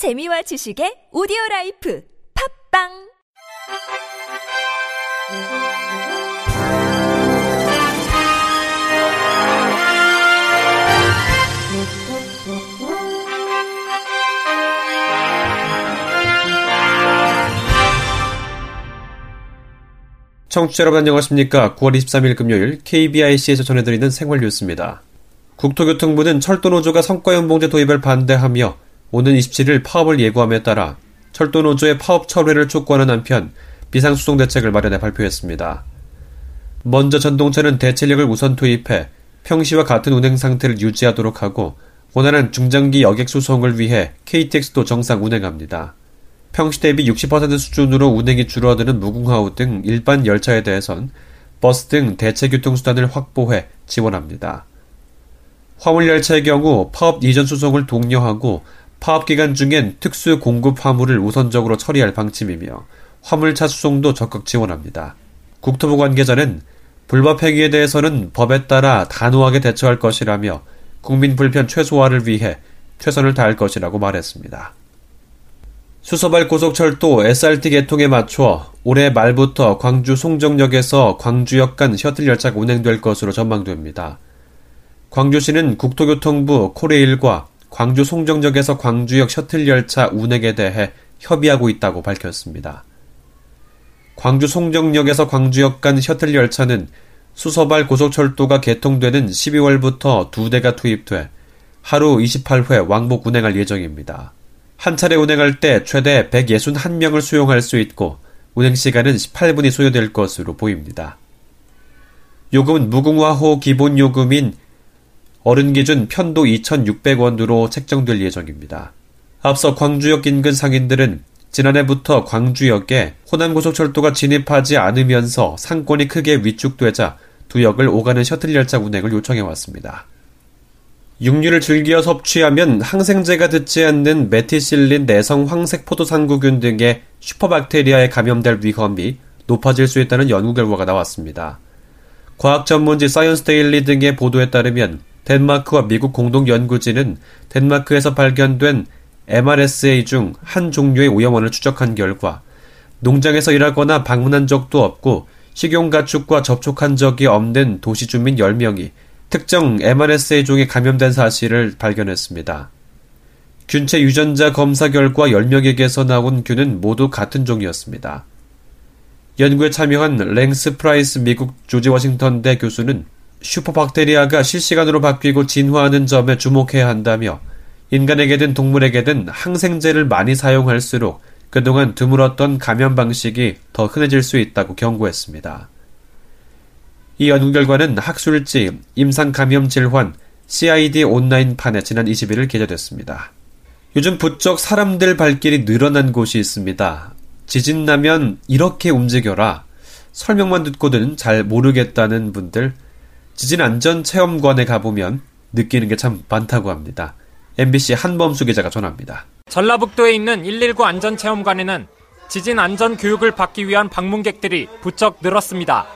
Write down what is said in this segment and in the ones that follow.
재미와 지식의 오디오 라이프 팟빵 청취자 여러분 안녕하십니까. 9월 23일 금요일 KBIC에서 전해드리는 생활 뉴스입니다. 국토교통부는 철도노조가 성과연봉제 도입을 반대하며 오는 27일 파업을 예고함에 따라 철도노조의 파업 철회를 촉구하는 한편 비상수송 대책을 마련해 발표했습니다. 먼저 전동차는 대체력을 우선 투입해 평시와 같은 운행 상태를 유지하도록 하고 원활한 중장기 여객 수송을 위해 KTX도 정상 운행합니다. 평시 대비 60% 수준으로 운행이 줄어드는 무궁화호 등 일반 열차에 대해선 버스 등 대체 교통수단을 확보해 지원합니다. 화물열차의 경우 파업 이전 수송을 독려하고 파업 기간 중엔 특수 공급 화물을 우선적으로 처리할 방침이며 화물차 수송도 적극 지원합니다. 국토부 관계자는 불법 행위에 대해서는 법에 따라 단호하게 대처할 것이라며 국민 불편 최소화를 위해 최선을 다할 것이라고 말했습니다. 수서발 고속철도 SRT 개통에 맞춰 올해 말부터 광주 송정역에서 광주역 간 셔틀 열차가 운행될 것으로 전망됩니다. 광주시는 국토교통부 코레일과 광주 송정역에서 광주역 셔틀 열차 운행에 대해 협의하고 있다고 밝혔습니다. 광주 송정역에서 광주역 간 셔틀 열차는 수서발 고속철도가 개통되는 12월부터 두 대가 투입돼 하루 28회 왕복 운행할 예정입니다. 한 차례 운행할 때 최대 161명을 수용할 수 있고 운행 시간은 18분이 소요될 것으로 보입니다. 요금은 무궁화호 기본 요금인 어른 기준 편도 2,600원으로 책정될 예정입니다. 앞서 광주역 인근 상인들은 지난해부터 광주역에 호남고속철도가 진입하지 않으면서 상권이 크게 위축되자 두 역을 오가는 셔틀 열차 운행을 요청해 왔습니다. 육류를 즐겨 섭취하면 항생제가 듣지 않는 메티실린 내성 황색 포도상구균 등의 슈퍼박테리아에 감염될 위험이 높아질 수 있다는 연구 결과가 나왔습니다. 과학 전문지 사이언스 데일리 등의 보도에 따르면 덴마크와 미국 공동 연구진은 덴마크에서 발견된 MRSA 중 한 종류의 오염원을 추적한 결과 농장에서 일하거나 방문한 적도 없고 식용가축과 접촉한 적이 없는 도시 주민 10명이 특정 MRSA 종에 감염된 사실을 발견했습니다. 균체 유전자 검사 결과 10명에게서 나온 균은 모두 같은 종이었습니다. 연구에 참여한 랜스 프라이스 미국 조지 워싱턴 대 교수는 슈퍼박테리아가 실시간으로 바뀌고 진화하는 점에 주목해야 한다며 인간에게든 동물에게든 항생제를 많이 사용할수록 그동안 드물었던 감염 방식이 더 흔해질 수 있다고 경고했습니다. 이 연구 결과는 학술지 임상 감염 질환 CID 온라인판에 지난 21일 게재됐습니다. 요즘 부쩍 사람들 발길이 늘어난 곳이 있습니다. 지진 나면 이렇게 움직여라. 설명만 듣고는 잘 모르겠다는 분들, 지진 안전 체험관에 가보면 느끼는 게 참 많다고 합니다. MBC 한범수 기자가 전합니다. 전라북도에 있는 119 안전체험관에는 지진 안전 교육을 받기 위한 방문객들이 부쩍 늘었습니다.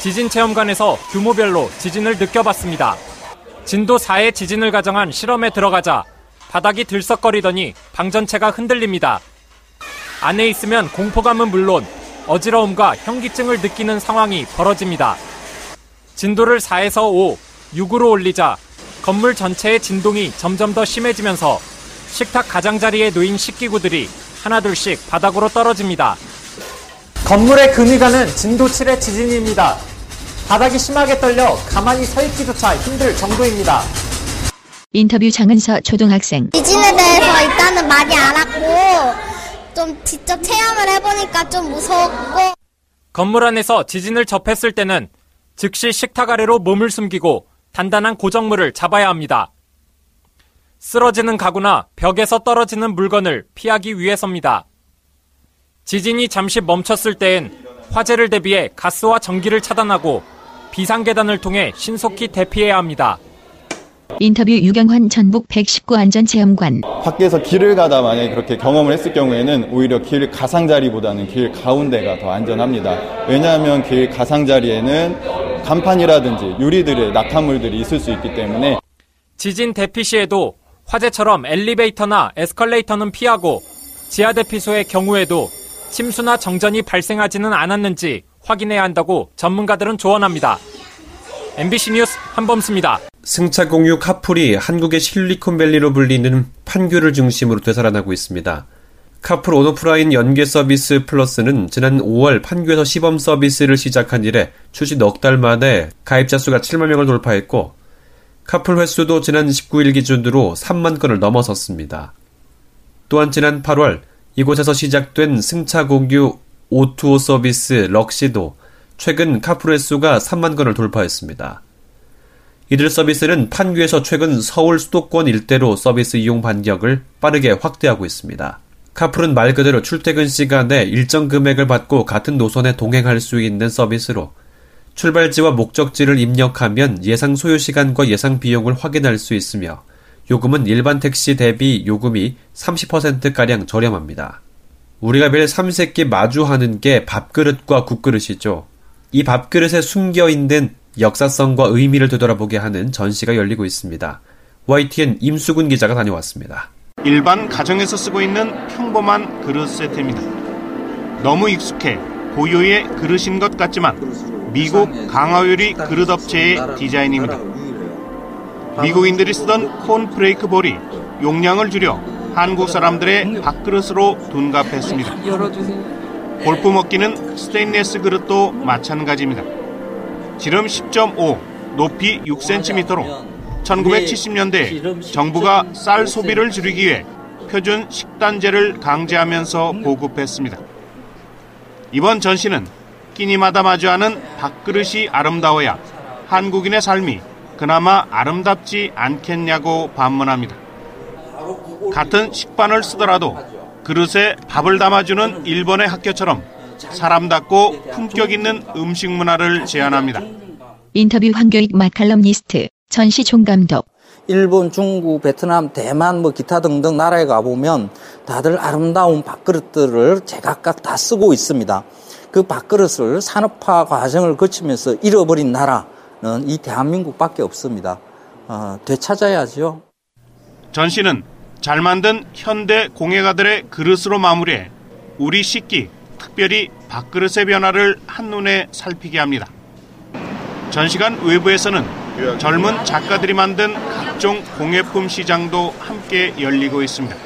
지진 체험관에서 규모별로 지진을 느껴봤습니다. 진도 4의 지진을 가정한 실험에 들어가자 바닥이 들썩거리더니 방 전체가 흔들립니다. 안에 있으면 공포감은 물론 어지러움과 현기증을 느끼는 상황이 벌어집니다. 진도를 4에서 5, 6으로 올리자 건물 전체의 진동이 점점 더 심해지면서 식탁 가장자리에 놓인 식기구들이 하나둘씩 바닥으로 떨어집니다. 건물의 근위가는 진도 7의 지진입니다. 바닥이 심하게 떨려 가만히 서 있기조차 힘들 정도입니다. 인터뷰 장은서 초등학생. 지진에 대해서 일단은 많이 알았고 좀 직접 체험을 해보니까 좀 무서웠고 건물 안에서 지진을 접했을 때는 즉시 식탁 아래로 몸을 숨기고 단단한 고정물을 잡아야 합니다. 쓰러지는 가구나 벽에서 떨어지는 물건을 피하기 위해서입니다. 지진이 잠시 멈췄을 때엔 화재를 대비해 가스와 전기를 차단하고 비상계단을 통해 신속히 대피해야 합니다. 인터뷰 유경환 전북 119 안전체험관. 밖에서 길을 가다 만약에 그렇게 경험을 했을 경우에는 오히려 길 가상자리보다는 길 가운데가 더 안전합니다. 왜냐하면 길 가상자리에는 간판이라든지 유리들의 낙하물들이 있을 수 있기 때문에 지진 대피 시에도 화재처럼 엘리베이터나 에스컬레이터는 피하고 지하 대피소의 경우에도 침수나 정전이 발생하지는 않았는지 확인해야 한다고 전문가들은 조언합니다. MBC 뉴스 한범수입니다. 승차 공유 카풀이 한국의 실리콘밸리로 불리는 판교를 중심으로 되살아나고 있습니다. 카풀 온오프라인 연계 서비스 플러스는 지난 5월 판교에서 시범 서비스를 시작한 이래 출시 넉 달 만에 가입자 수가 7만 명을 돌파했고 카풀 횟수도 지난 19일 기준으로 3만 건을 넘어섰습니다. 또한 지난 8월 이곳에서 시작된 승차 공유 O2O 서비스 럭시도 최근 카풀 횟수가 3만 건을 돌파했습니다. 이들 서비스는 판교에서 최근 서울 수도권 일대로 서비스 이용 반격을 빠르게 확대하고 있습니다. 카풀은 말 그대로 출퇴근 시간에 일정 금액을 받고 같은 노선에 동행할 수 있는 서비스로 출발지와 목적지를 입력하면 예상 소요 시간과 예상 비용을 확인할 수 있으며 요금은 일반 택시 대비 요금이 30%가량 저렴합니다. 우리가 매일 삼세끼 마주하는 게 밥그릇과 국그릇이죠. 이 밥그릇에 숨겨 있는 역사성과 의미를 되돌아보게 하는 전시가 열리고 있습니다. YTN 임수근 기자가 다녀왔습니다. 일반 가정에서 쓰고 있는 평범한 그릇 세트입니다. 너무 익숙해 고유의 그릇인 것 같지만 미국 강화유리 그릇 업체의 디자인입니다. 미국인들이 쓰던 콘프레이크 볼이 용량을 줄여 한국 사람들의 밥그릇으로 둔갑했습니다. 골프 먹기는 스테인레스 그릇도 마찬가지입니다. 지름 10.5, 높이 6cm로 1970년대 정부가 쌀 소비를 줄이기 위해 표준 식단제를 강제하면서 보급했습니다. 이번 전시는 끼니마다 마주하는 밥그릇이 아름다워야 한국인의 삶이 그나마 아름답지 않겠냐고 반문합니다. 같은 식판을 쓰더라도 그릇에 밥을 담아주는 일본의 학교처럼 사람답고 품격 있는 음식 문화를 제안합니다. 인터뷰 황교익 마칼럼니스트 전시 총감독 일본, 중국, 베트남, 대만, 뭐 기타 등등 나라에 가보면 다들 아름다운 밥그릇들을 제각각 다 쓰고 있습니다. 그 밥그릇을 산업화 과정을 거치면서 잃어버린 나라는 이 대한민국밖에 없습니다. 어, 되찾아야죠. 전시는 잘 만든 현대 공예가들의 그릇으로 마무리해 우리 식기, 특별히 밥그릇의 변화를 한눈에 살피게 합니다. 전시관 외부에서는 젊은 작가들이 만든 각종 공예품 시장도 함께 열리고 있습니다.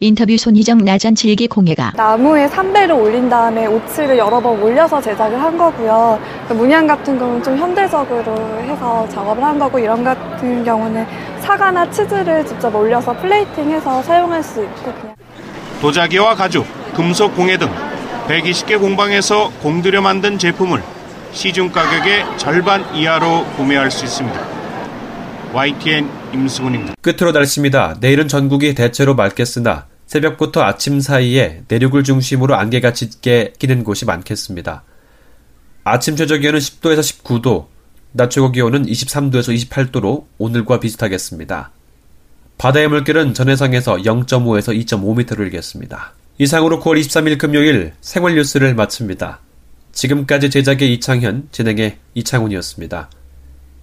인터뷰 손희정 나전 칠기 공예가 나무에 삼배를 올린 다음에 오치를 여러 번 올려서 제작을 한 거고요. 문양 같은 경우는 좀 현대적으로 해서 작업을 한 거고 이런 같은 경우는 사과나 치즈를 직접 올려서 플레이팅해서 사용할 수 있고 그냥. 도자기와 가죽, 금속 공예 등 120개 공방에서 공들여 만든 제품을 시중 가격의 절반 이하로 구매할 수 있습니다. YTN 임승훈입니다. 끝으로 날씨입니다. 내일은 전국이 대체로 맑겠으나 새벽부터 아침 사이에 내륙을 중심으로 안개가 짙게 끼는 곳이 많겠습니다. 아침 최저 기온은 10도에서 19도, 낮 최고 기온은 23도에서 28도로 오늘과 비슷하겠습니다. 바다의 물결은 전해상에서 0.5에서 2.5m를 일겠습니다. 이상으로 9월 23일 금요일 생활 뉴스를 마칩니다. 지금까지 제작의 이창현, 진행의 이창훈이었습니다.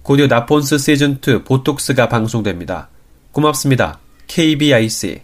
곧이어 나폰스 시즌2 보톡스가 방송됩니다. 고맙습니다. KBIC